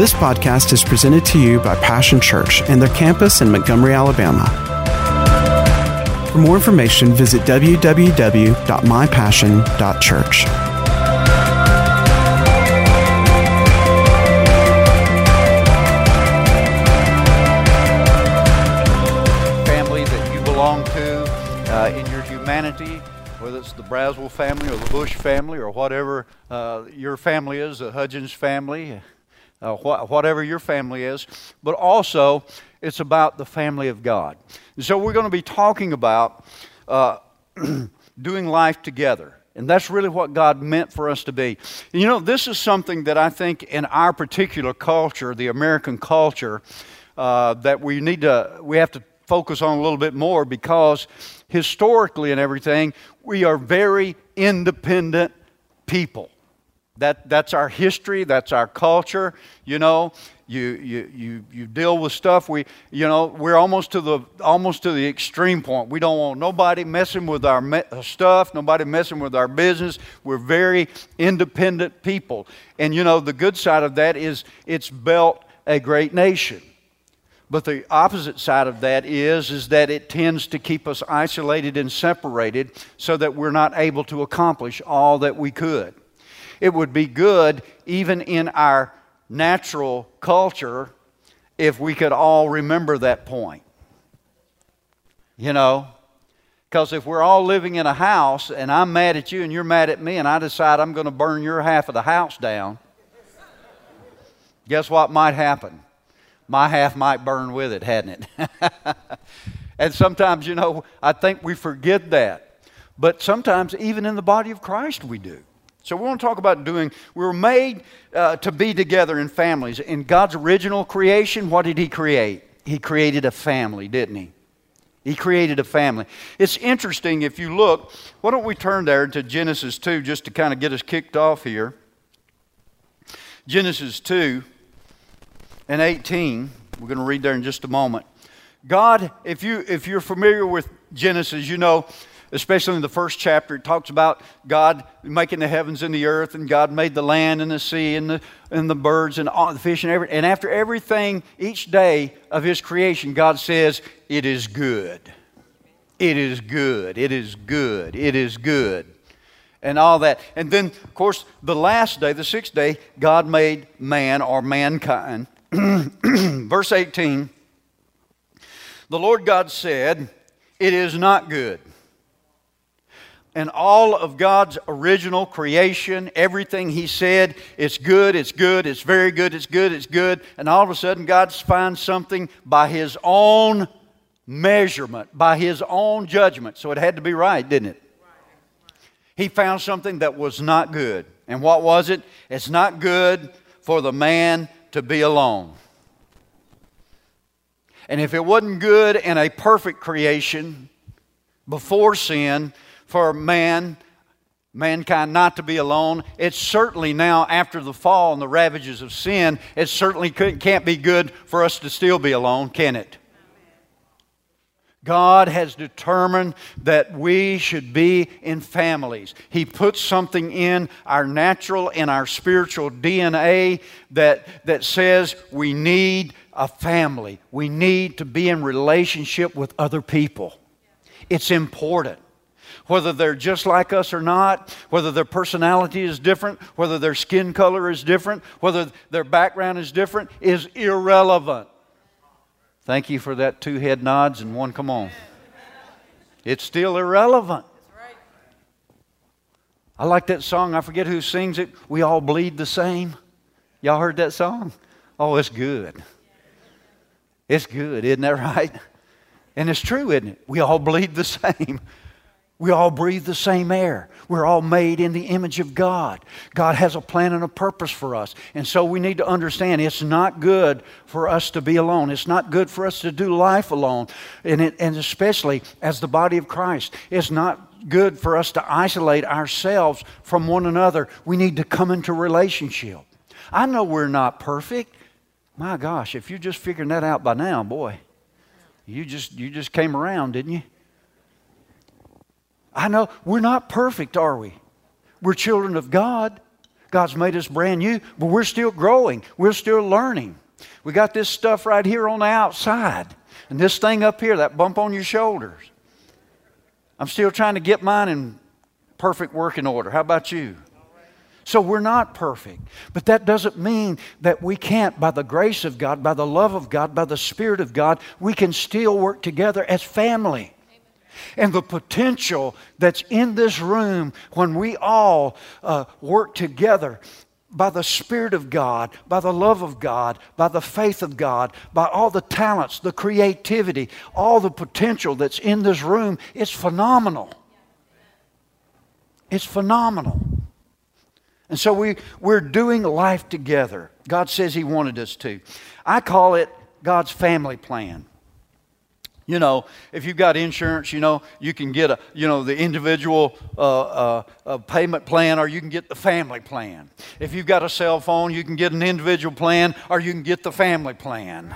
This podcast is presented to you by Passion Church and their campus in Montgomery, Alabama. For more information, visit www.mypassion.church. family that you belong to uh, in your humanity, whether it's the Braswell family or the Bush family or whatever uh, your family is, the Hudgens family, uh, wh- whatever your family is, but also it's about the family of God. And so we're going to be talking about uh, doing life together. And that's really what God meant for us to be. You know, this is something that I think in our particular culture, the American culture, uh, that we need to, we have to focus on a little bit more because historically and everything, we are very independent people. That, that's our history, that's our culture, you know. You, you, you, you deal with stuff. We you know we're almost to the almost to the extreme point. We don't want nobody messing with our me- uh, stuff nobody messing with our business. We're very independent people. And you know the good side of that is it's built a great nation. But the opposite side of that is, is that it tends to keep us isolated and separated so that we're not able to accomplish all that we could. It would be good, even in our natural culture, if we could all remember that point. You know? Because if we're all living in a house and I'm mad at you and you're mad at me and I decide I'm going to burn your half of the house down, guess what might happen? my half might burn with it, hadn't it? and sometimes, you know, I think we forget that. But sometimes, even in the body of Christ, we do. So we want to talk about doing, we were made uh, to be together in families. In God's original creation, what did He create? He created a family, didn't He? He created a family. It's interesting if you look, why don't we turn there to Genesis 2 just to kind of get us kicked off here? Genesis 2 and 18. We're going to read there in just a moment. God, if, you, if you're familiar with Genesis, you know, especially in the first chapter, it talks about God making the heavens and the earth, and God made the land and the sea and the, and the birds and all, the fish and everything. And after everything, each day of His creation, God says, It is good. It is good. It is good. It is good. And all that. And then, of course, the last day, the sixth day, God made man or mankind. Verse 18 The Lord God said, It is not good. And all of God's original creation, everything He said, it's good, it's good, it's very good, it's good, it's good. And all of a sudden, God finds something by His own measurement, by His own judgment. So it had to be right, didn't it? He found something that was not good. And what was it? It's not good for the man to be alone. And if it wasn't good in a perfect creation before sin for man, mankind not to be alone, it's certainly now after the fall and the ravages of sin, it certainly can't be good for us to still be alone, can it? God has determined that we should be in families. He puts something in our natural and our spiritual DNA that, that says we need a family. We need to be in relationship with other people. It's important. Whether they're just like us or not, whether their personality is different, whether their skin color is different, whether their background is different, is irrelevant. Thank you for that two head nods and one come on. It's still irrelevant. I like that song. I forget who sings it. We all bleed the same. Y'all heard that song? Oh, it's good. It's good, isn't that right? And it's true, isn't it? We all bleed the same. We all breathe the same air. We're all made in the image of God. God has a plan and a purpose for us. And so we need to understand it's not good for us to be alone. It's not good for us to do life alone. And, it, and especially as the body of Christ, it's not good for us to isolate ourselves from one another. We need to come into relationship. I know we're not perfect. My gosh, if you're just figuring that out by now, boy, you just, you just came around, didn't you? I know we're not perfect, are we? We're children of God. God's made us brand new, but we're still growing. We're still learning. We got this stuff right here on the outside, and this thing up here, that bump on your shoulders. I'm still trying to get mine in perfect working order. How about you? So we're not perfect. But that doesn't mean that we can't, by the grace of God, by the love of God, by the Spirit of God, we can still work together as family. And the potential that's in this room when we all uh, work together by the Spirit of God, by the love of God, by the faith of God, by all the talents, the creativity, all the potential that's in this room, it's phenomenal. It's phenomenal. And so we, we're doing life together. God says He wanted us to. I call it God's family plan. You know, if you've got insurance, you know, you can get a, you know, the individual uh, uh, payment plan or you can get the family plan. If you've got a cell phone, you can get an individual plan or you can get the family plan.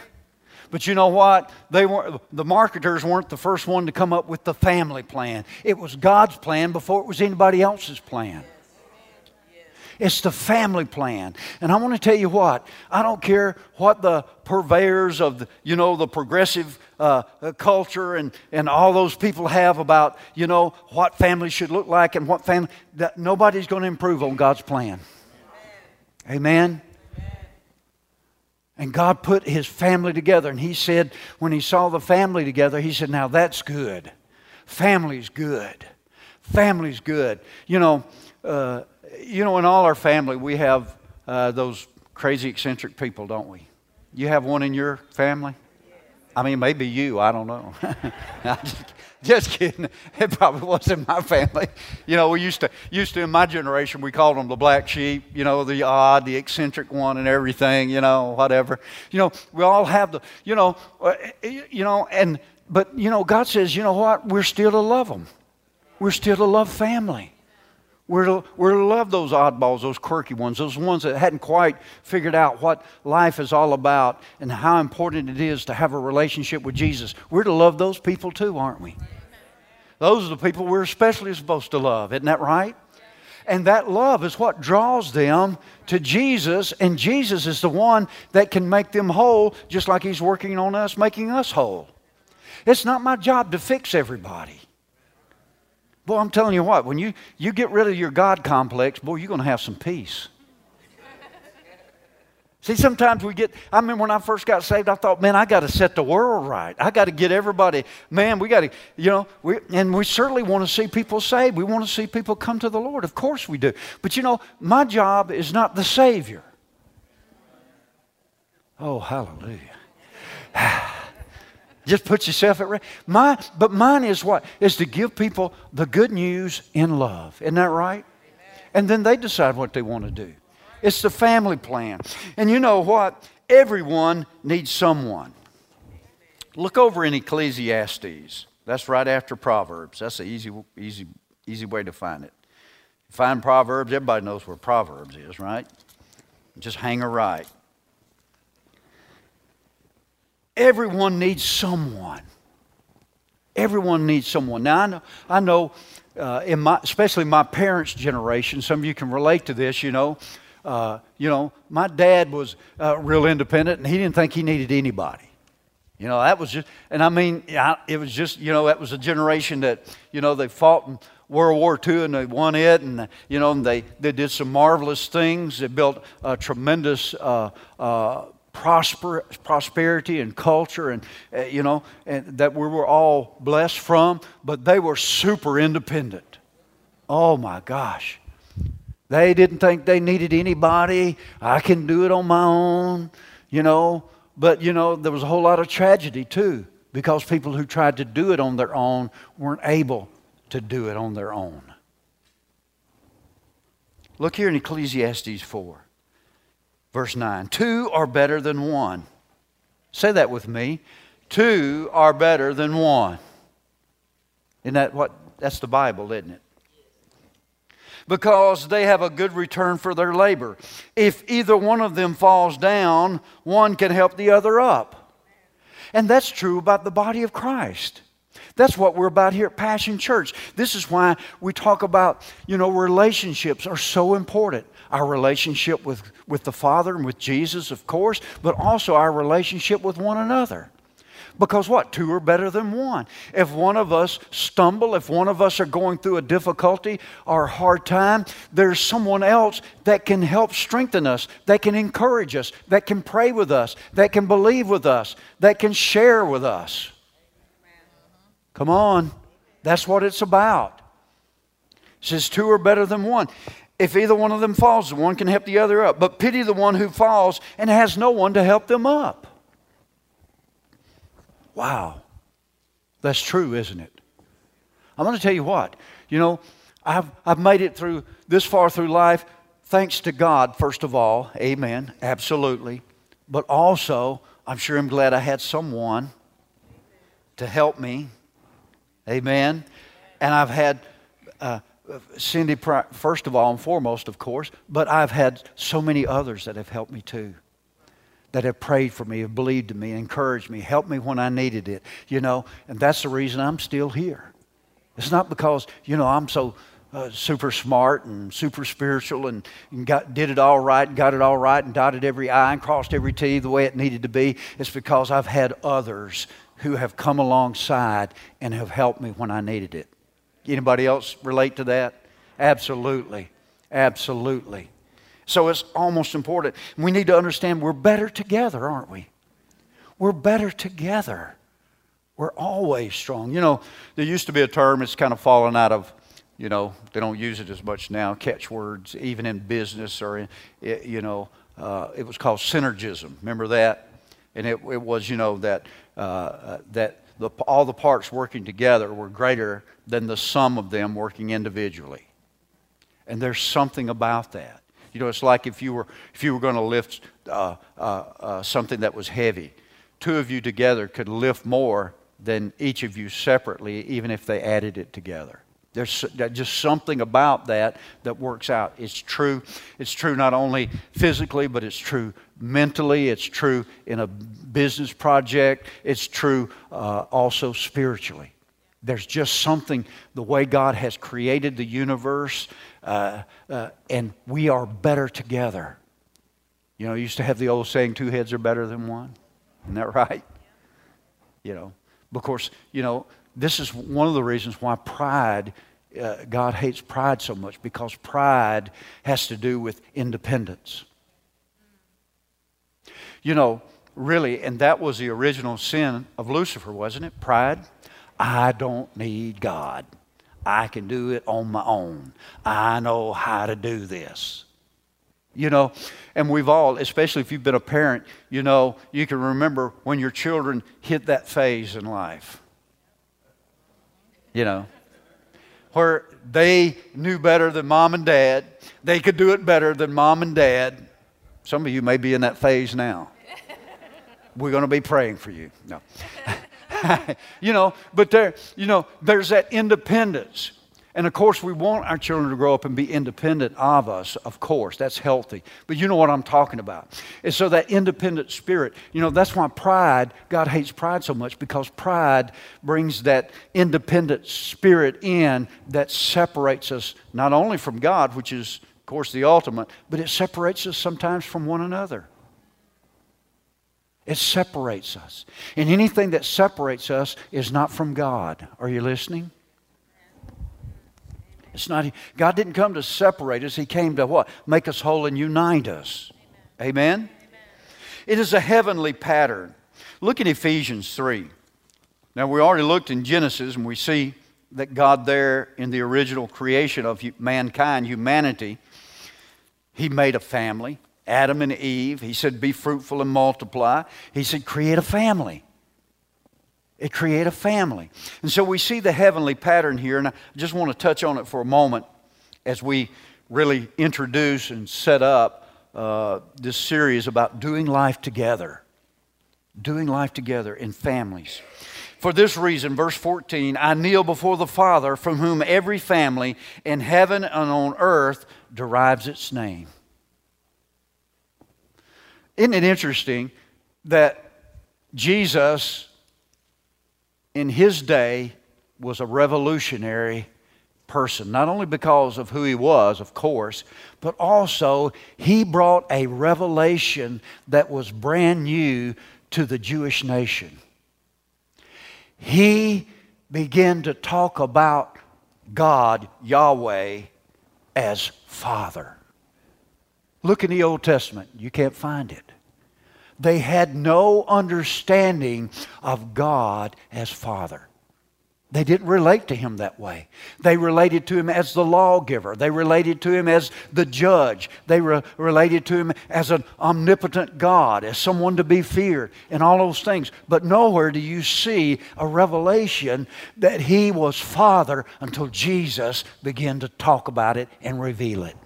But you know what? They weren't, the marketers weren't the first one to come up with the family plan. It was God's plan before it was anybody else's plan. It's the family plan. And I want to tell you what, I don't care what the purveyors of, the, you know, the progressive uh, uh, culture and, and all those people have about, you know, what family should look like and what family, that nobody's going to improve on God's plan. Amen. And God put his family together. And he said, when he saw the family together, he said, Now that's good. Family's good. Family's good. You know, uh, you know, in all our family, we have uh, those crazy eccentric people, don't we? You have one in your family? I mean, maybe you, I don't know. just, kidding. It probably was in my family. You know, we used to, used to in my generation, we called them the black sheep, you know, the odd, the eccentric one and everything, you know, whatever. You know, we all have the, you know, uh, you know, and, but, you know, God says, you know what? We're still to love them. We're still to love family. We're to, we're to love those oddballs, those quirky ones, those ones that hadn't quite figured out what life is all about and how important it is to have a relationship with Jesus. We're to love those people too, aren't we? Those are the people we're especially supposed to love. Isn't that right? And that love is what draws them to Jesus, and Jesus is the one that can make them whole, just like He's working on us, making us whole. It's not my job to fix everybody. Boy, I'm telling you what, when you, you get rid of your God complex, boy, you're going to have some peace. See, sometimes we get, I remember when I first got saved, I thought, man, I got to set the world right. I got to get everybody, man, we got to, you know, we, and we certainly want to see people saved. We want to see people come to the Lord. Of course we do. But you know, my job is not the Savior. Oh, hallelujah. Ah. Just put yourself at rest. My, but mine is what? Is to give people the good news in love. Isn't that right? And then they decide what they want to do. It's the family plan. And you know what? Everyone needs someone. Look over in Ecclesiastes. That's right after Proverbs. That's an easy, easy, easy way to find it. Find Proverbs, everybody knows where Proverbs is, right? Just hang a right. Everyone needs someone. Everyone needs someone. Now, I know, I know uh, in my, especially my parents' generation, some of you can relate to this, you know. Uh, you know, my dad was uh, real independent and he didn't think he needed anybody. You know, that was just, and I mean, it was just, you know, that was a generation that, you know, they fought in World War II and they won it, and, you know, and they, they did some marvelous things. They built a tremendous uh, uh, prosper, prosperity and culture and uh, you know and that we were all blessed from but they were super independent. Oh my gosh. They didn't think they needed anybody. I can do it on my own you know. But you know there was a whole lot of tragedy too because people who tried to do it on their own weren't able to do it on their own. Look here in ecclesiastes 4 Verse 9 Two are better than one. Say that with me. Two are better than one. Isn't that what? That's the Bible, isn't it? Because they have a good return for their labor. If either one of them falls down, one can help the other up. And that's true about the body of Christ. That's what we're about here at Passion Church. This is why we talk about, you know, relationships are so important. Our relationship with, with the Father and with Jesus, of course, but also our relationship with one another. Because what? Two are better than one. If one of us stumble, if one of us are going through a difficulty or a hard time, there's someone else that can help strengthen us, that can encourage us, that can pray with us, that can believe with us, that can share with us. Come on. That's what it's about. It says two are better than one. If either one of them falls, one can help the other up. But pity the one who falls and has no one to help them up. Wow. That's true, isn't it? I'm going to tell you what. You know, I've, I've made it through this far through life thanks to God, first of all. Amen. Absolutely. But also, I'm sure I'm glad I had someone to help me Amen. And I've had uh, Cindy, first of all and foremost, of course, but I've had so many others that have helped me too. That have prayed for me, have believed in me, encouraged me, helped me when I needed it, you know, and that's the reason I'm still here. It's not because, you know, I'm so uh, super smart and super spiritual and, and got, did it all right and got it all right and dotted every I and crossed every T the way it needed to be. It's because I've had others who have come alongside and have helped me when I needed it. Anybody else relate to that? Absolutely. Absolutely. So it's almost important. We need to understand we're better together, aren't we? We're better together. We're always strong. You know, there used to be a term, it's kind of fallen out of, you know, they don't use it as much now, catchwords, even in business or in, you know, uh, it was called synergism. Remember that? And it, it was, you know, that uh, that the, all the parts working together were greater than the sum of them working individually. And there's something about that. You know, it's like if you were, if you were going to lift uh, uh, uh, something that was heavy. Two of you together could lift more than each of you separately, even if they added it together. There's just something about that that works out. It's true. It's true not only physically, but it's true mentally. It's true in a business project. It's true uh, also spiritually. There's just something, the way God has created the universe, uh, uh, and we are better together. You know, used to have the old saying, two heads are better than one. Isn't that right? You know, of course, you know, this is one of the reasons why pride, uh, God hates pride so much, because pride has to do with independence. You know, really, and that was the original sin of Lucifer, wasn't it? Pride. I don't need God. I can do it on my own. I know how to do this. You know, and we've all, especially if you've been a parent, you know, you can remember when your children hit that phase in life you know, where they knew better than mom and dad. They could do it better than mom and dad. Some of you may be in that phase now. We're going to be praying for you. No. you know, but there, you know, there's that independence. And of course, we want our children to grow up and be independent of us, of course. That's healthy. But you know what I'm talking about. And so that independent spirit, you know, that's why pride, God hates pride so much because pride brings that independent spirit in that separates us not only from God, which is, of course, the ultimate, but it separates us sometimes from one another. It separates us. And anything that separates us is not from God. Are you listening? It's not, God didn't come to separate us. He came to what? Make us whole and unite us. Amen? Amen? It is a heavenly pattern. Look at Ephesians 3. Now, we already looked in Genesis and we see that God, there in the original creation of mankind, humanity, He made a family. Adam and Eve. He said, Be fruitful and multiply. He said, Create a family. It create a family. And so we see the heavenly pattern here, and I just want to touch on it for a moment as we really introduce and set up uh, this series about doing life together. Doing life together in families. For this reason, verse 14, I kneel before the Father, from whom every family in heaven and on earth derives its name. Isn't it interesting that Jesus in his day was a revolutionary person, not only because of who he was, of course, but also he brought a revelation that was brand new to the Jewish nation. He began to talk about God, Yahweh, as Father. Look in the Old Testament, you can't find it. They had no understanding of God as Father. They didn't relate to him that way. They related to him as the lawgiver. They related to him as the judge. They re- related to him as an omnipotent God, as someone to be feared, and all those things. But nowhere do you see a revelation that he was Father until Jesus began to talk about it and reveal it.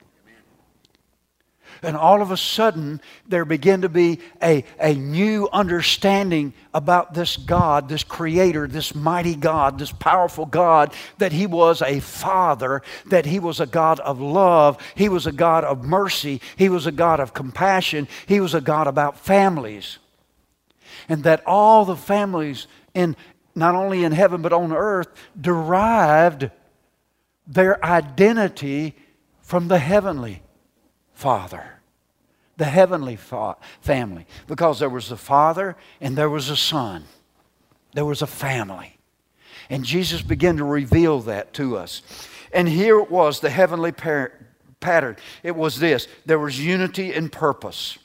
And all of a sudden, there began to be a, a new understanding about this God, this Creator, this mighty God, this powerful God, that He was a Father, that He was a God of love, He was a God of mercy, He was a God of compassion, He was a God about families. And that all the families in not only in heaven but on earth derived their identity from the heavenly Father, the heavenly fa- family, because there was a Father and there was a Son. There was a family. And Jesus began to reveal that to us. And here it was, the heavenly par- pattern. It was this there was unity and purpose.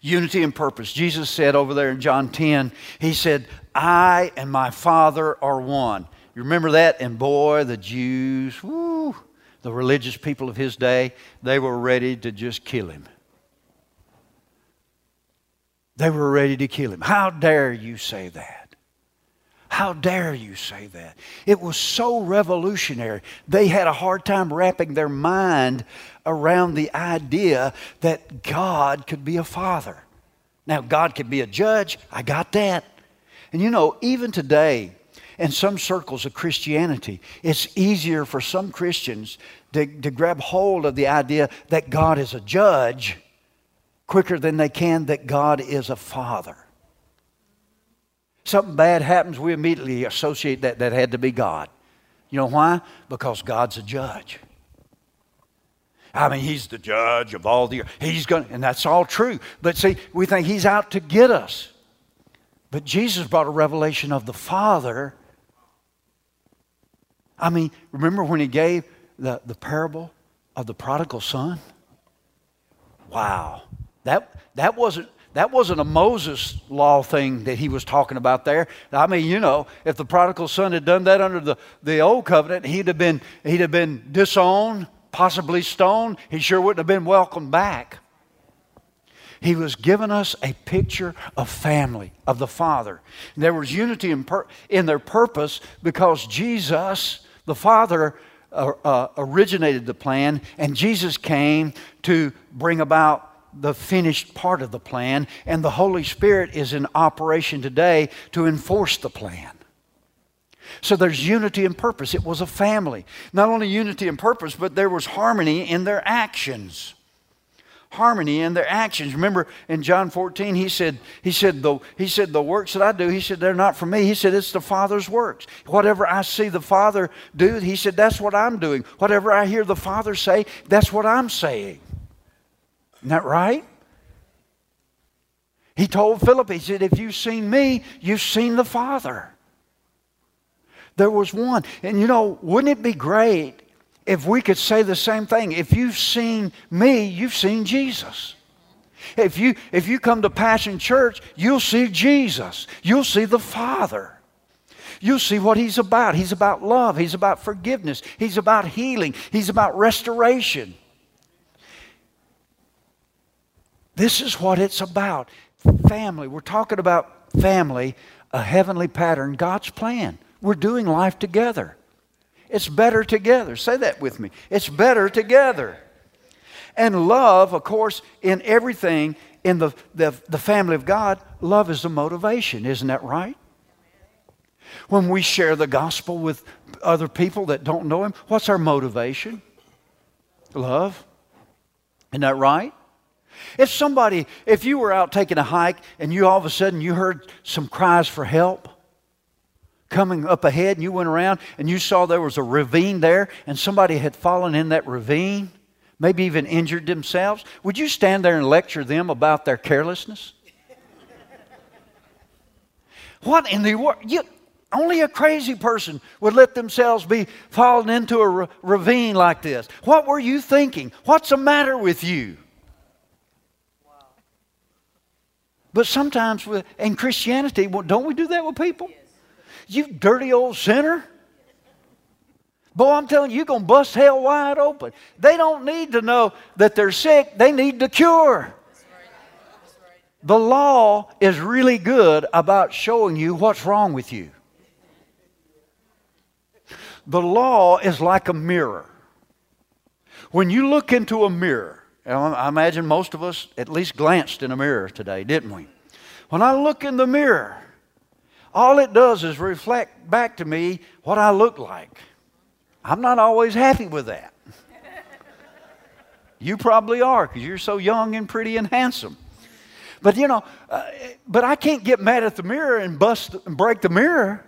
Unity and purpose. Jesus said over there in John 10, He said, I and my Father are one. You remember that? And boy, the Jews, whoo, the religious people of his day, they were ready to just kill him. They were ready to kill him. How dare you say that? How dare you say that? It was so revolutionary. They had a hard time wrapping their mind around the idea that God could be a father. Now, God could be a judge. I got that. And you know, even today, in some circles of Christianity, it's easier for some Christians to, to grab hold of the idea that God is a judge quicker than they can that God is a father. Something bad happens, we immediately associate that that had to be God. You know why? Because God's a judge. I mean, he's the judge of all the he's going and that's all true. But see, we think he's out to get us. But Jesus brought a revelation of the Father I mean, remember when he gave the, the parable of the prodigal son? Wow. That, that, wasn't, that wasn't a Moses law thing that he was talking about there. I mean, you know, if the prodigal son had done that under the, the old covenant, he'd have, been, he'd have been disowned, possibly stoned. He sure wouldn't have been welcomed back. He was giving us a picture of family, of the Father. There was unity in, pur- in their purpose because Jesus the Father uh, uh, originated the plan, and Jesus came to bring about the finished part of the plan, and the Holy Spirit is in operation today to enforce the plan. So there's unity and purpose. It was a family. Not only unity and purpose, but there was harmony in their actions harmony in their actions. Remember in John 14, he said, he said, the, he said, the works that I do, he said, they're not for me. He said, it's the Father's works. Whatever I see the Father do, he said, that's what I'm doing. Whatever I hear the Father say, that's what I'm saying. Isn't that right? He told Philip, he said, if you've seen me, you've seen the Father. There was one. And you know, wouldn't it be great if we could say the same thing, if you've seen me, you've seen Jesus. If you, if you come to Passion Church, you'll see Jesus. You'll see the Father. You'll see what He's about. He's about love. He's about forgiveness. He's about healing. He's about restoration. This is what it's about family. We're talking about family, a heavenly pattern, God's plan. We're doing life together. It's better together. Say that with me. It's better together. And love, of course, in everything in the, the, the family of God, love is the motivation. Isn't that right? When we share the gospel with other people that don't know Him, what's our motivation? Love. Isn't that right? If somebody, if you were out taking a hike and you all of a sudden you heard some cries for help, coming up ahead and you went around and you saw there was a ravine there and somebody had fallen in that ravine, maybe even injured themselves, would you stand there and lecture them about their carelessness? what in the world? You, only a crazy person would let themselves be fallen into a ravine like this. What were you thinking? What's the matter with you? But sometimes with, in Christianity, don't we do that with people? Yes. You dirty old sinner. Boy, I'm telling you, you're going to bust hell wide open. They don't need to know that they're sick, they need the cure. The law is really good about showing you what's wrong with you. The law is like a mirror. When you look into a mirror, I imagine most of us at least glanced in a mirror today, didn't we? When I look in the mirror, all it does is reflect back to me what I look like. I'm not always happy with that. you probably are because you're so young and pretty and handsome. But you know, uh, but I can't get mad at the mirror and bust and break the mirror,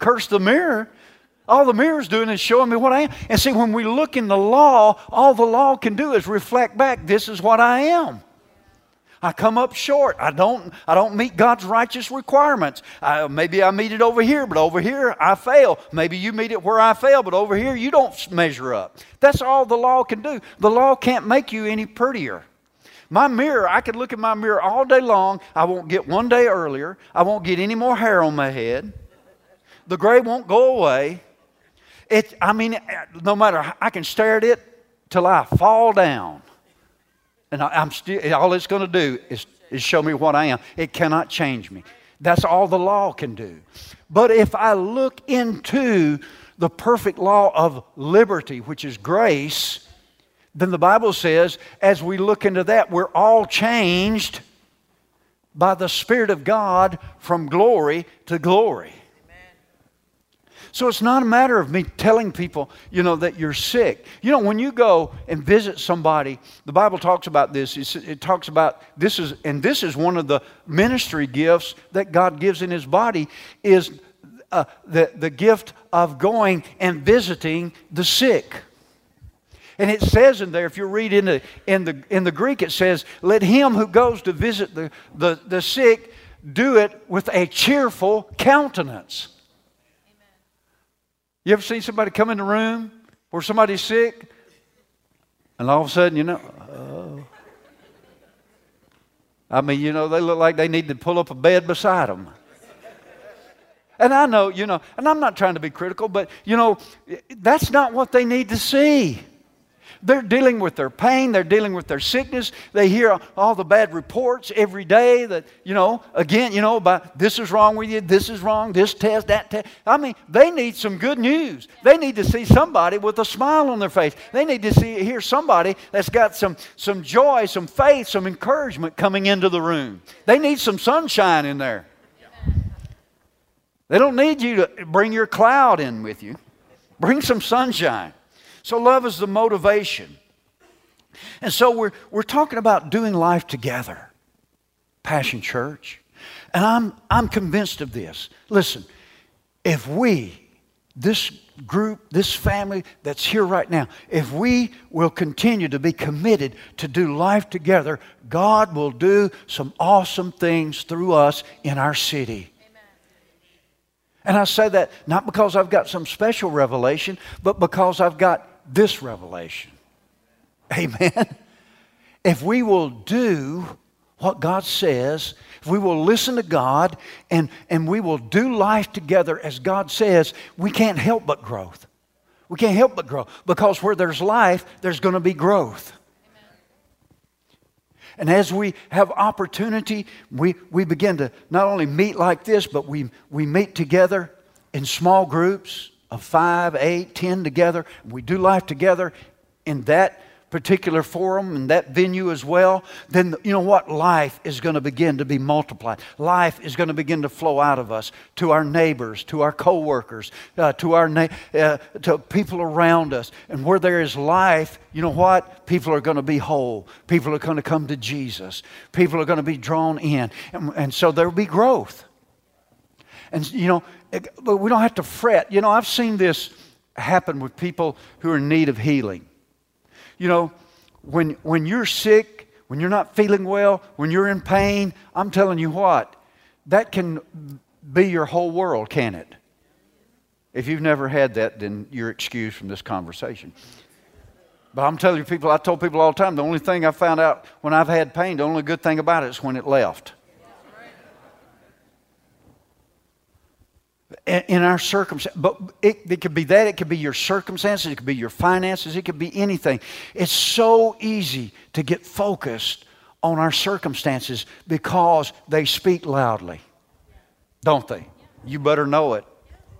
curse the mirror. All the mirror's doing is showing me what I am. And see, when we look in the law, all the law can do is reflect back, this is what I am. I come up short. I don't, I don't meet God's righteous requirements. I, maybe I meet it over here, but over here I fail. Maybe you meet it where I fail, but over here you don't measure up. That's all the law can do. The law can't make you any prettier. My mirror, I could look at my mirror all day long. I won't get one day earlier. I won't get any more hair on my head. The gray won't go away. It, I mean, no matter, I can stare at it till I fall down. And I, am still, all it's going to do is, is show me what I am. It cannot change me. That's all the law can do. But if I look into the perfect law of liberty, which is grace, then the Bible says, as we look into that, we're all changed by the Spirit of God from glory to glory. So it's not a matter of me telling people, you know, that you're sick. You know, when you go and visit somebody, the Bible talks about this. it talks about this is, and this is one of the ministry gifts that God gives in His body, is uh, the, the gift of going and visiting the sick. And it says in there, if you read in the, in the, in the Greek, it says, Let him who goes to visit the, the, the sick do it with a cheerful countenance. You ever seen somebody come in the room where somebody's sick? And all of a sudden, you know, oh. I mean, you know, they look like they need to pull up a bed beside them. And I know, you know, and I'm not trying to be critical, but, you know, that's not what they need to see. They're dealing with their pain, they're dealing with their sickness. They hear all the bad reports every day that, you know, again, you know, about this is wrong with you, this is wrong, this test, that test. I mean, they need some good news. They need to see somebody with a smile on their face. They need to see hear somebody that's got some, some joy, some faith, some encouragement coming into the room. They need some sunshine in there. They don't need you to bring your cloud in with you. Bring some sunshine. So, love is the motivation. And so, we're, we're talking about doing life together, Passion Church. And I'm, I'm convinced of this. Listen, if we, this group, this family that's here right now, if we will continue to be committed to do life together, God will do some awesome things through us in our city. And I say that not because I've got some special revelation, but because I've got this revelation. Amen. If we will do what God says, if we will listen to God and, and we will do life together as God says, we can't help but growth. We can't help but grow because where there's life, there's going to be growth. And as we have opportunity, we, we begin to not only meet like this, but we, we meet together in small groups of five, eight, ten together. We do life together in that particular forum and that venue as well, then you know what? Life is going to begin to be multiplied. Life is going to begin to flow out of us to our neighbors, to our coworkers, uh, to our na- uh, to people around us. And where there is life, you know what? People are going to be whole. People are going to come to Jesus. People are going to be drawn in, and, and so there will be growth. And, you know, but we don't have to fret. You know, I've seen this happen with people who are in need of healing. You know, when, when you're sick, when you're not feeling well, when you're in pain, I'm telling you what, that can be your whole world, can it? If you've never had that, then you're excused from this conversation. But I'm telling you, people, I told people all the time, the only thing I found out when I've had pain, the only good thing about it is when it left. In our circumstances. But it, it, could be that, it could be your circumstances, it could be your finances, it could be anything. It's so easy to get focused on our circumstances because they speak loudly, don't they? You better know it.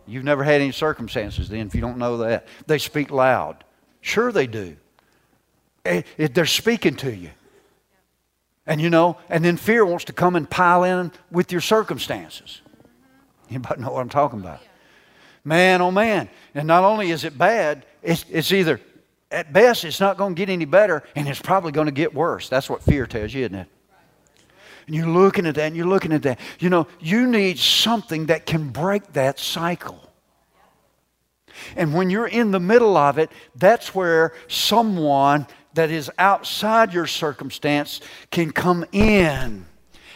You've never had any circumstances then if you don't know that. They speak loud. Sure, they do. It, eh, it, they're speaking to you. And you know, and then fear wants to come and pile in with your circumstances. Anybody know what I'm talking about? Man, oh man. And not only is it bad, it's, it's either, at best, it's not going to get any better, and it's probably going to get worse. That's what fear tells you, isn't it? And you're looking at that and you're looking at that. You know, you need something that can break that cycle. And when you're in the middle of it, that's where someone that is outside your circumstance can come in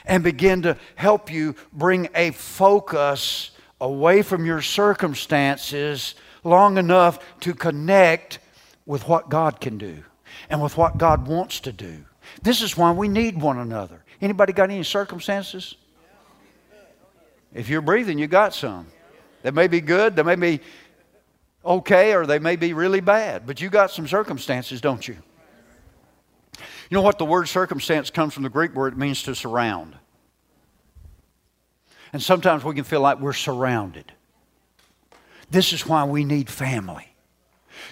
and begin to help you bring a focus away from your circumstances long enough to connect with what God can do and with what God wants to do. This is why we need one another. Anybody got any circumstances? If you're breathing, you got some. They may be good, they may be okay, or they may be really bad, but you got some circumstances, don't you? You know what the word circumstance comes from the Greek word, it means to surround. And sometimes we can feel like we're surrounded. This is why we need family.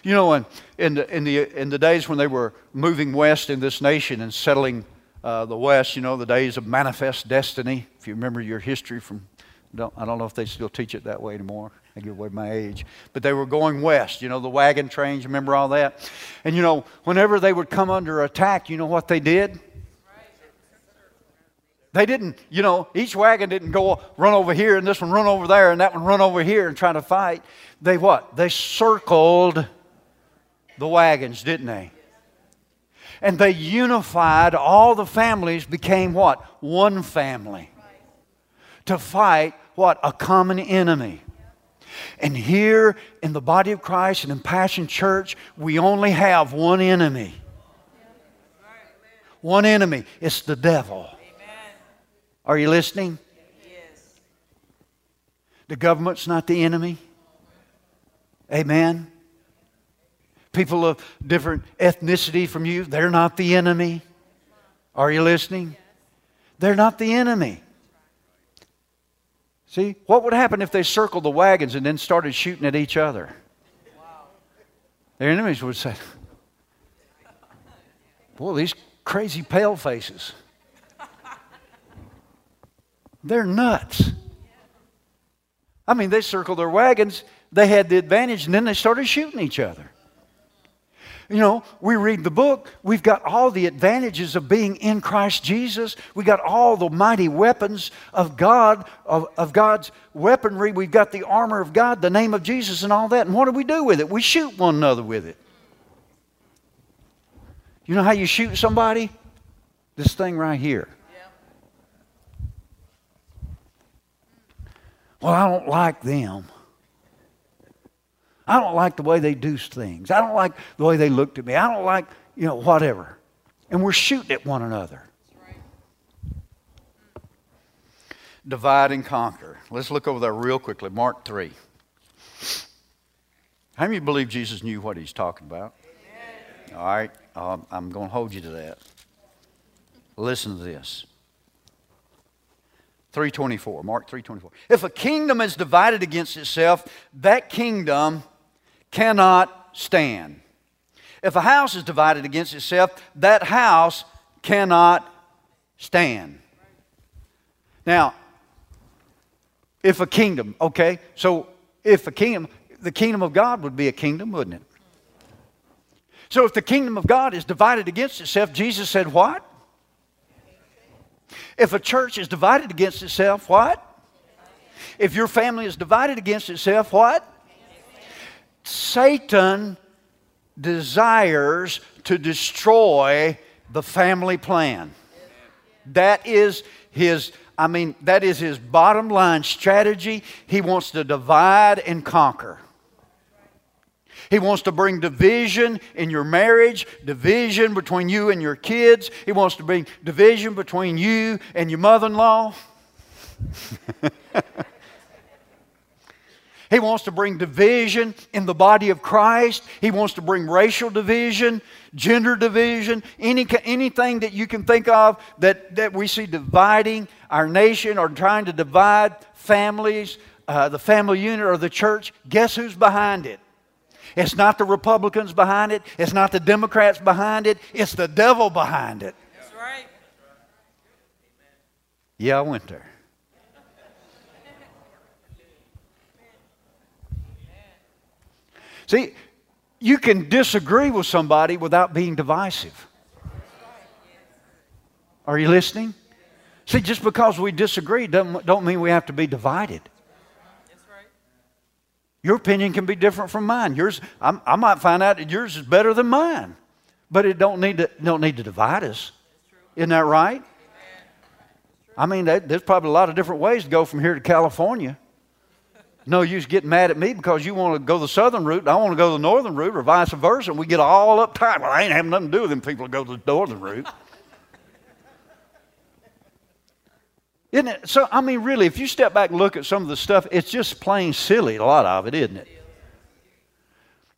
You know, in, in, the, in, the, in the days when they were moving west in this nation and settling uh, the west, you know, the days of manifest destiny, if you remember your history from, don't, I don't know if they still teach it that way anymore. I give away my age. But they were going west, you know, the wagon trains, remember all that? And, you know, whenever they would come under attack, you know what they did? They didn't, you know, each wagon didn't go run over here and this one run over there and that one run over here and try to fight. They what? They circled the wagons, didn't they? And they unified, all the families became what? One family. To fight what? A common enemy. And here in the body of Christ and in Passion Church, we only have one enemy. One enemy. It's the devil. Are you listening? The government's not the enemy. Amen. People of different ethnicity from you, they're not the enemy. Are you listening? They're not the enemy. See, what would happen if they circled the wagons and then started shooting at each other? Their enemies would say, Boy, these crazy pale faces. They're nuts. I mean, they circled their wagons, they had the advantage, and then they started shooting each other. You know, we read the book, we've got all the advantages of being in Christ Jesus. We got all the mighty weapons of God, of, of God's weaponry. We've got the armor of God, the name of Jesus, and all that. And what do we do with it? We shoot one another with it. You know how you shoot somebody? This thing right here. Well, I don't like them. I don't like the way they do things. I don't like the way they looked at me. I don't like, you know, whatever. And we're shooting at one another. Divide and conquer. Let's look over there real quickly. Mark 3. How many believe Jesus knew what he's talking about? All right, um, I'm going to hold you to that. Listen to this. 324, Mark 324. If a kingdom is divided against itself, that kingdom cannot stand. If a house is divided against itself, that house cannot stand. Now, if a kingdom, okay, so if a kingdom, the kingdom of God would be a kingdom, wouldn't it? So if the kingdom of God is divided against itself, Jesus said, What? If a church is divided against itself, what? If your family is divided against itself, what? Satan desires to destroy the family plan. That is his, I mean, that is his bottom line strategy. He wants to divide and conquer. He wants to bring division in your marriage, division between you and your kids. He wants to bring division between you and your mother in law. He wants to bring division in the body of Christ. He wants to bring racial division, gender division, any, anything that you can think of that, that we see dividing our nation or trying to divide families, uh, the family unit or the church. Guess who's behind it? It's not the Republicans behind it. It's not the Democrats behind it. It's the devil behind it. That's right. Yeah, I went there. See, you can disagree with somebody without being divisive. Are you listening? See, just because we disagree doesn't, don't mean we have to be divided. Your opinion can be different from mine. Yours, I'm, i might find out that yours is better than mine, but it don't need to, don't need to divide us. Isn't that right? I mean, there's probably a lot of different ways to go from here to California. No use getting mad at me because you want to go the southern route I want to go the northern route or vice versa, and we get all uptight. Well, I ain't having nothing to do with them people that go the northern route. Isn't it? So, I mean, really, if you step back and look at some of the stuff, it's just plain silly, a lot of it, isn't it?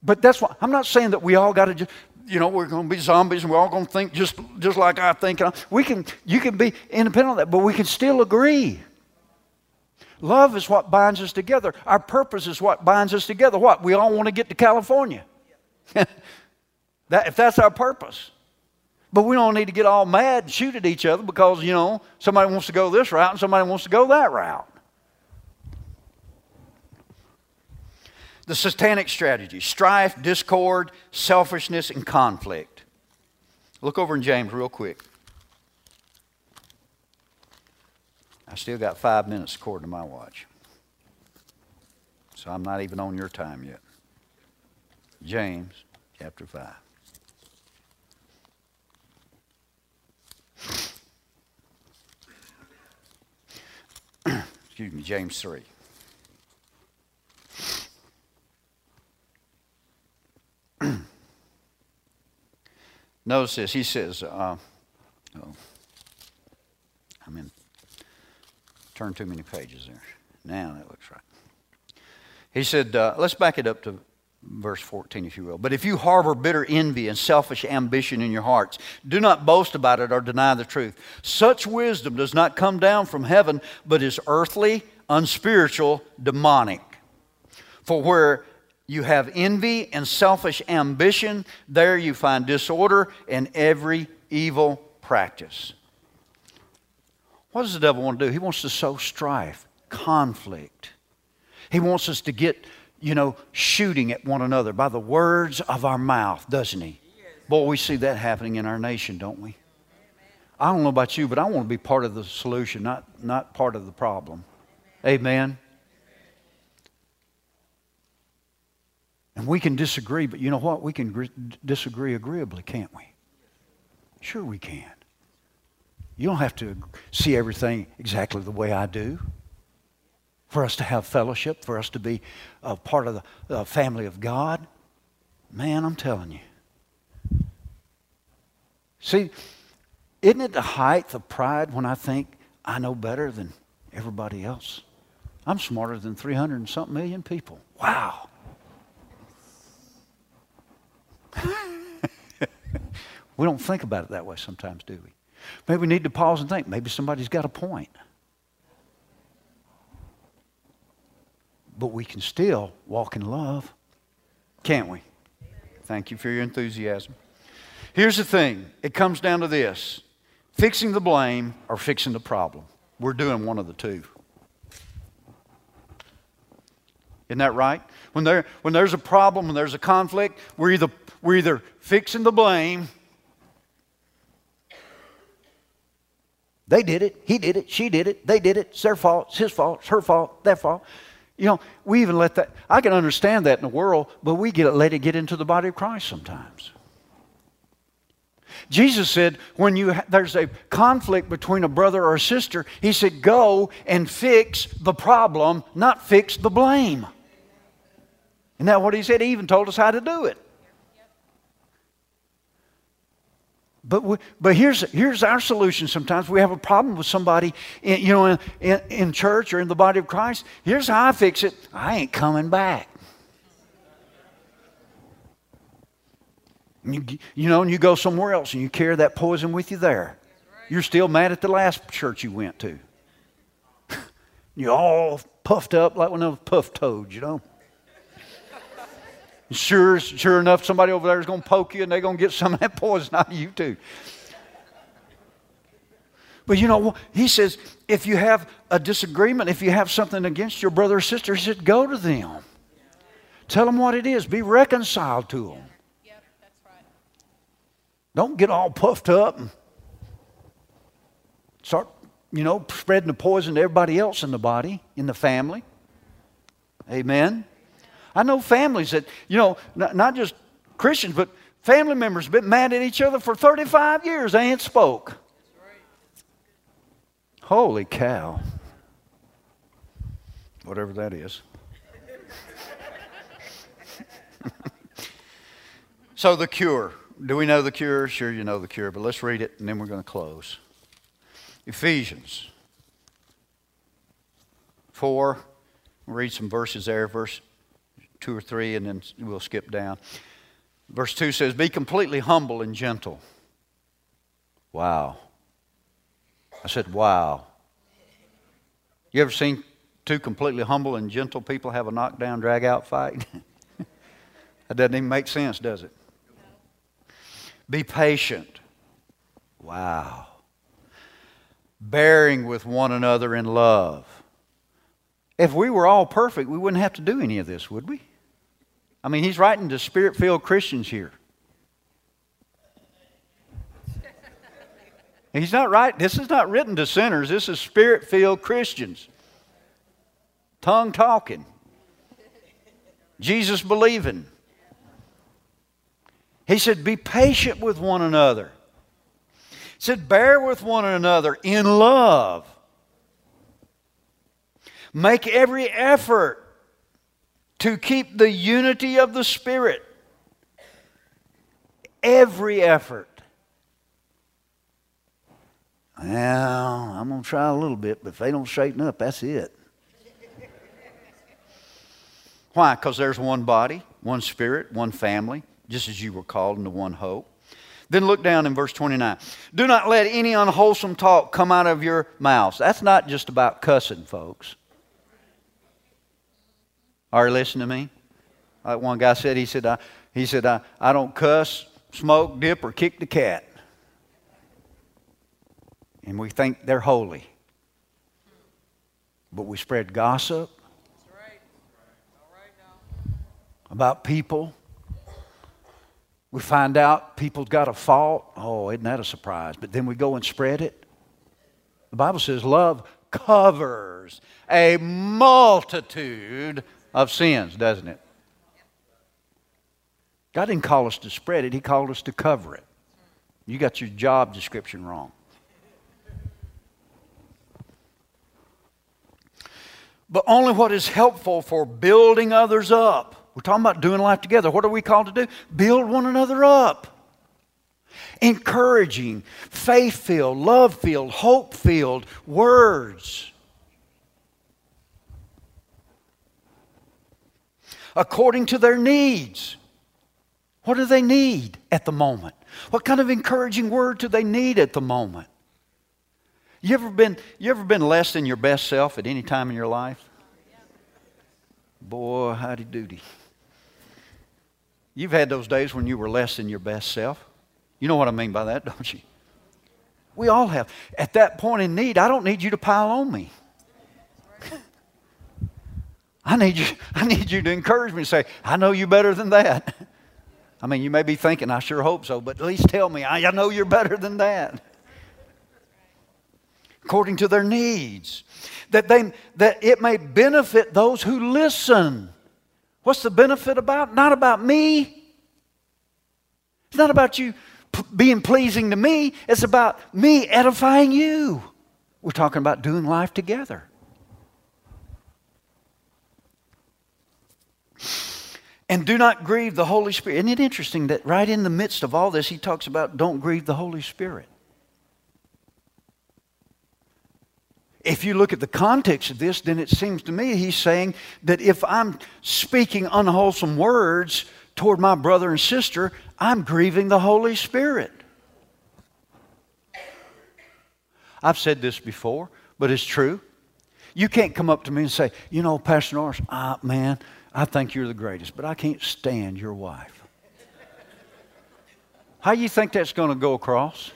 But that's why I'm not saying that we all got to just, you know, we're going to be zombies and we're all going to think just, just like I think. We can, you can be independent of that, but we can still agree. Love is what binds us together. Our purpose is what binds us together. What? We all want to get to California. that, if that's our purpose. But we don't need to get all mad and shoot at each other because, you know, somebody wants to go this route and somebody wants to go that route. The satanic strategy strife, discord, selfishness, and conflict. Look over in James real quick. I still got five minutes according to my watch. So I'm not even on your time yet. James chapter 5. Excuse me, James 3. Notice this. He says, uh, oh, I'm in, turn too many pages there. Now that looks right. He said, uh, let's back it up to verse 14, if you will. But if you harbor bitter envy and selfish ambition in your hearts, do not boast about it or deny the truth. Such wisdom does not come down from heaven, but is earthly, unspiritual, demonic. For where you have envy and selfish ambition, there you find disorder and every evil practice. What does the devil want to do? He wants to sow strife, conflict. He wants us to get you know, shooting at one another by the words of our mouth, doesn't he? Boy, we see that happening in our nation, don't we? I don't know about you, but I want to be part of the solution, not, not part of the problem. Amen. And we can disagree, but you know what? We can disagree agreeably, can't we? Sure, we can. You don't have to see everything exactly the way I do for us to have fellowship, for us to be a part of the family of God. Man, I'm telling you. See, isn't it the height of pride when I think I know better than everybody else? I'm smarter than 300 and something million people. Wow. we don't think about it that way sometimes, do we? Maybe we need to pause and think. Maybe somebody's got a point. but we can still walk in love, can't we? Thank you for your enthusiasm. Here's the thing it comes down to this fixing the blame or fixing the problem. We're doing one of the two. Isn't that right? When, there, when there's a problem, when there's a conflict, we're either, we're either fixing the blame, They did it. He did it. She did it. They did it. It's their fault. It's his fault. It's her fault. Their fault. You know, we even let that, I can understand that in the world, but we get, let it get into the body of Christ sometimes. Jesus said, when you there's a conflict between a brother or a sister, he said, go and fix the problem, not fix the blame. Isn't that what he said? He even told us how to do it. But, we, but here's, here's our solution sometimes. We have a problem with somebody in, you know, in, in, church or in the body of Christ. Here's how I fix it I ain't coming back. You, you know, and you go somewhere else and you carry that poison with you there. You're still mad at the last church you went to. You're all puffed up like one of those puff toads, you know. Sure, sure enough, somebody over there is going to poke you and they're going to get some of that poison out of you too. But you know, he says, if you have a disagreement, if you have something against your brother or sister, he said, go to them. Tell them what it is. Be reconciled to them. Don't get all puffed up and start, you know, spreading the poison to everybody else in the body, in the family. Amen. I know families that, you know, not, not just Christians, but family members been mad at each other for 35 years. They ain't spoke. Holy cow. Whatever that is. so, the cure. Do we know the cure? Sure, you know the cure, but let's read it and then we're going to close. Ephesians 4. We'll read some verses there. Verse two or three, and then we'll skip down. Verse 2 says, Be completely humble and gentle. Wow. I said, Wow. You ever seen two completely humble and gentle people have a knockdown, drag out fight? that doesn't even make sense, does it? Be patient. Wow. Bearing with one another in love. If we were all perfect, we wouldn't have to do any of this, would we? I mean, he's writing to spirit filled Christians here. He's not right. This is not written to sinners. This is spirit filled Christians. Tongue talking. Jesus believing. He said, Be patient with one another. He said, Bear with one another in love. Make every effort to keep the unity of the Spirit. Every effort. Well, I'm going to try a little bit, but if they don't straighten up, that's it. Why? Because there's one body, one spirit, one family, just as you were called into one hope. Then look down in verse 29. Do not let any unwholesome talk come out of your mouths. That's not just about cussing, folks. Are you listening to me? Like one guy said, he said, I, he said, I, I don't cuss, smoke, dip, or kick the cat. And we think they're holy. But we spread gossip about people. We find out people's got a fault. Oh, isn't that a surprise? But then we go and spread it. The Bible says love covers a multitude of sins, doesn't it? God didn't call us to spread it, He called us to cover it. You got your job description wrong. But only what is helpful for building others up. We're talking about doing life together. What are we called to do? Build one another up. Encouraging, faith filled, love filled, hope filled words. According to their needs. What do they need at the moment? What kind of encouraging word do they need at the moment? You ever been, you ever been less than your best self at any time in your life? Boy, howdy doody. You've had those days when you were less than your best self. You know what I mean by that, don't you? We all have. At that point in need, I don't need you to pile on me. I need you, I need you to encourage me and say, I know you better than that. I mean, you may be thinking, I sure hope so, but at least tell me, I, I know you're better than that. according to their needs, that, they, that it may benefit those who listen. What's the benefit about? Not about me. It's not about you p- being pleasing to me, it's about me edifying you. We're talking about doing life together. And do not grieve the Holy Spirit. Isn't it interesting that right in the midst of all this, he talks about don't grieve the Holy Spirit? If you look at the context of this, then it seems to me he's saying that if I'm speaking unwholesome words toward my brother and sister, I'm grieving the Holy Spirit. I've said this before, but it's true. You can't come up to me and say, you know, Pastor Norris, ah, man, I think you're the greatest, but I can't stand your wife. How you think that's going to go across?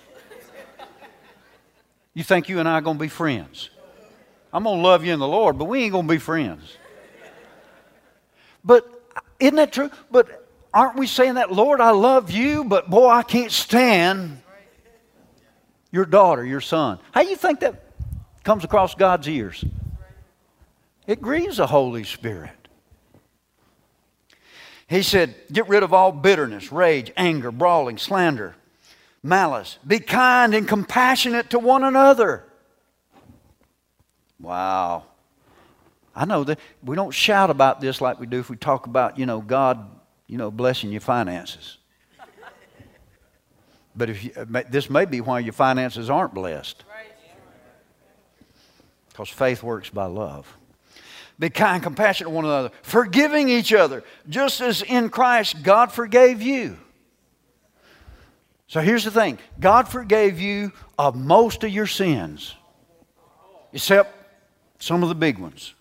You think you and I are going to be friends? I'm going to love you in the Lord, but we ain't going to be friends. But isn't that true? But aren't we saying that, Lord, I love you, but boy, I can't stand your daughter, your son? How do you think that comes across God's ears? It grieves the Holy Spirit. He said, Get rid of all bitterness, rage, anger, brawling, slander, malice. Be kind and compassionate to one another. Wow. I know that we don't shout about this like we do if we talk about, you know, God, you know, blessing your finances. But if you, uh, this may be why your finances aren't blessed. Because faith works by love. Be kind, compassionate to one another, forgiving each other, just as in Christ God forgave you. So here's the thing God forgave you of most of your sins, except some of the big ones.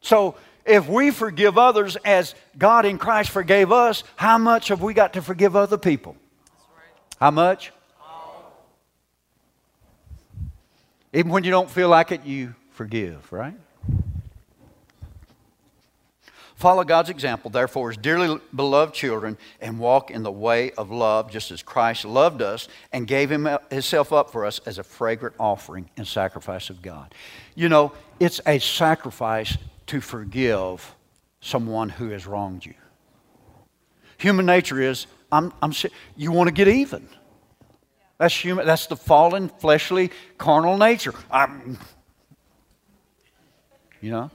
So if we forgive others as God in Christ forgave us, how much have we got to forgive other people? How much? Even when you don't feel like it, you forgive, right? Follow God's example, therefore, as dearly beloved children, and walk in the way of love, just as Christ loved us and gave himself up for us as a fragrant offering and sacrifice of God. You know, it's a sacrifice to forgive someone who has wronged you. Human nature is, I'm, I'm, you want to get even. That's human. That's the fallen, fleshly, carnal nature. I'm, you know.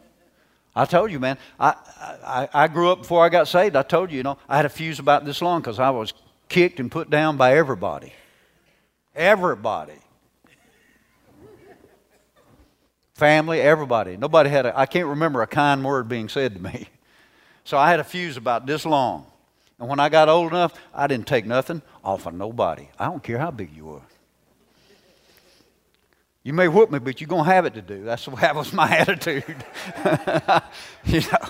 I told you, man. I, I, I grew up before I got saved. I told you, you know, I had a fuse about this long because I was kicked and put down by everybody. Everybody. Family, everybody. Nobody had a, I can't remember a kind word being said to me. So I had a fuse about this long. And when I got old enough, I didn't take nothing off of nobody. I don't care how big you were. You may whoop me, but you're going to have it to do. That's, that was my attitude. you know,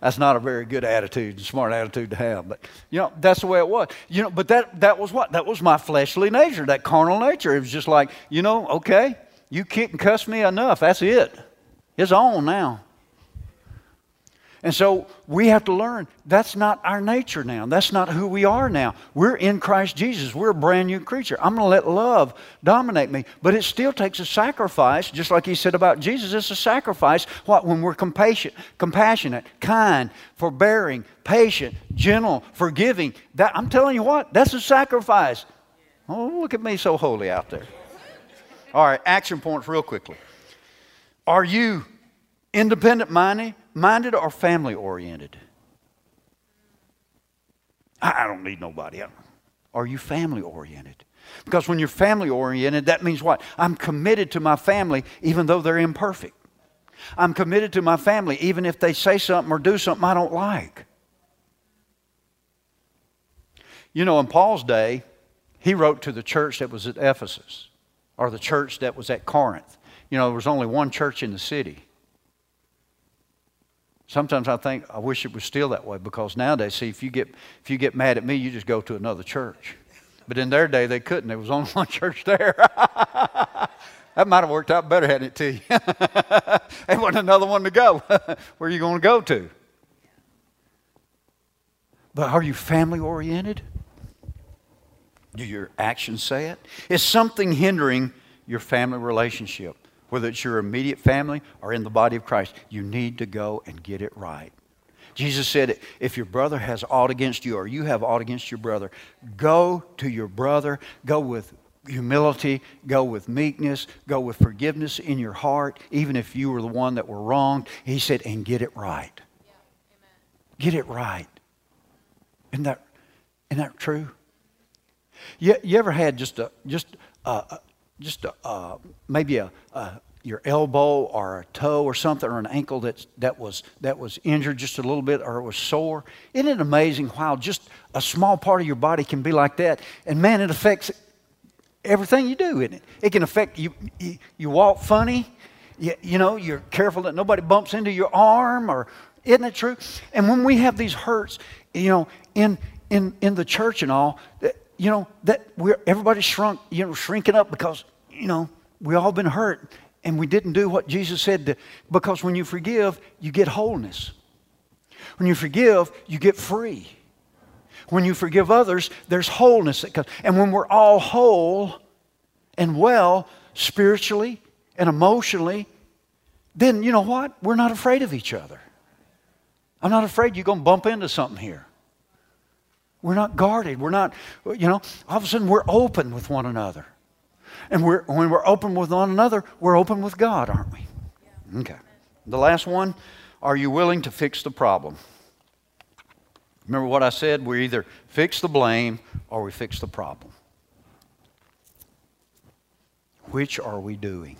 that's not a very good attitude, smart attitude to have. But, you know, that's the way it was. You know, but that, that was what? That was my fleshly nature, that carnal nature. It was just like, you know, okay, you kick and cuss me enough. That's it. It's on now. And so we have to learn that's not our nature now. That's not who we are now. We're in Christ Jesus. We're a brand new creature. I'm going to let love dominate me. But it still takes a sacrifice, just like he said about Jesus. It's a sacrifice what, when we're compassionate, compassionate, kind, forbearing, patient, gentle, forgiving. That, I'm telling you what, that's a sacrifice. Oh, look at me so holy out there. All right, action points real quickly. Are you independent minded? Minded or family oriented? I don't need nobody. Are you family oriented? Because when you're family oriented, that means what? I'm committed to my family even though they're imperfect. I'm committed to my family even if they say something or do something I don't like. You know, in Paul's day, he wrote to the church that was at Ephesus or the church that was at Corinth. You know, there was only one church in the city. Sometimes I think I wish it was still that way because nowadays, see, if you get if you get mad at me, you just go to another church. But in their day, they couldn't. There was only one church there. that might have worked out better, hadn't it, to you? there wasn't another one to go. Where are you going to go to? But are you family oriented? Do your actions say it? Is something hindering your family relationship? Whether it's your immediate family or in the body of Christ, you need to go and get it right. Jesus said, if your brother has aught against you or you have aught against your brother, go to your brother, go with humility, go with meekness, go with forgiveness in your heart, even if you were the one that were wronged. He said, and get it right. Yeah, get it right. Isn't that, isn't that true? You, you ever had just a, just a, just a, uh, maybe a, a, your elbow or a toe or something or an ankle that that was that was injured just a little bit or it was sore isn't it amazing how just a small part of your body can be like that and man it affects everything you do, isn't it? It can affect you. You, you walk funny. You, you know, you're careful that nobody bumps into your arm, or isn't it true? And when we have these hurts, you know, in in in the church and all, you know, that we're everybody shrunk, you know, shrinking up because you know we all been hurt and we didn't do what Jesus said to. Because when you forgive, you get wholeness. When you forgive, you get free. When you forgive others, there's wholeness that comes. And when we're all whole and well spiritually and emotionally, then you know what? We're not afraid of each other. I'm not afraid you're going to bump into something here. We're not guarded. We're not, you know, all of a sudden we're open with one another. And we're, when we're open with one another, we're open with God, aren't we? Okay. The last one are you willing to fix the problem? Remember what I said? We either fix the blame or we fix the problem. Which are we doing?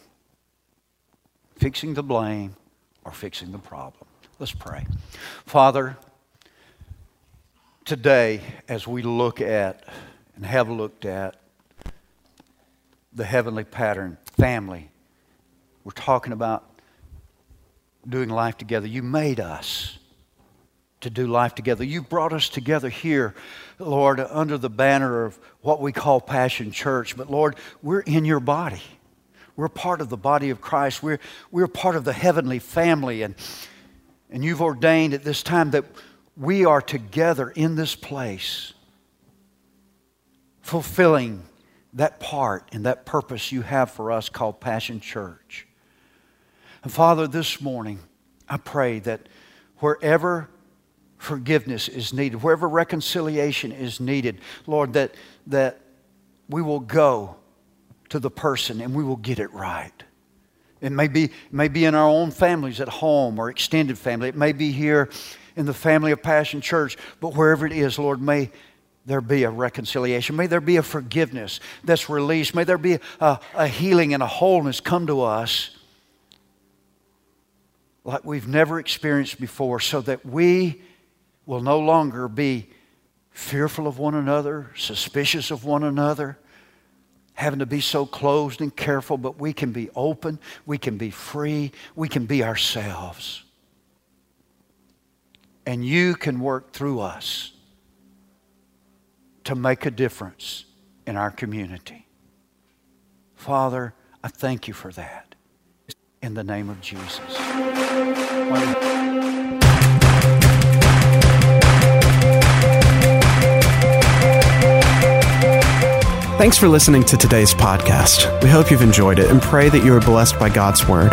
Fixing the blame or fixing the problem? Let's pray. Father, today, as we look at and have looked at the heavenly pattern, family, we're talking about doing life together. You made us to do life together. You've brought us together here, Lord, under the banner of what we call Passion Church. But Lord, we're in your body. We're part of the body of Christ. We're, we're part of the heavenly family. And, and you've ordained at this time that we are together in this place, fulfilling that part and that purpose you have for us called Passion Church. And Father, this morning, I pray that wherever forgiveness is needed, wherever reconciliation is needed, Lord, that, that we will go to the person and we will get it right. It may be, it may be in our own families at home or extended family. It may be here in the family of Passion Church, but wherever it is, Lord, may there be a reconciliation. May there be a forgiveness that's released. May there be a, a healing and a wholeness come to us like we've never experienced before so that we will no longer be fearful of one another, suspicious of one another, having to be so closed and careful, but we can be open, we can be free, we can be ourselves. And you can work through us to make a difference in our community. Father, I thank you for that. In the name of Jesus. Thanks for listening to today's podcast. We hope you've enjoyed it and pray that you are blessed by God's Word.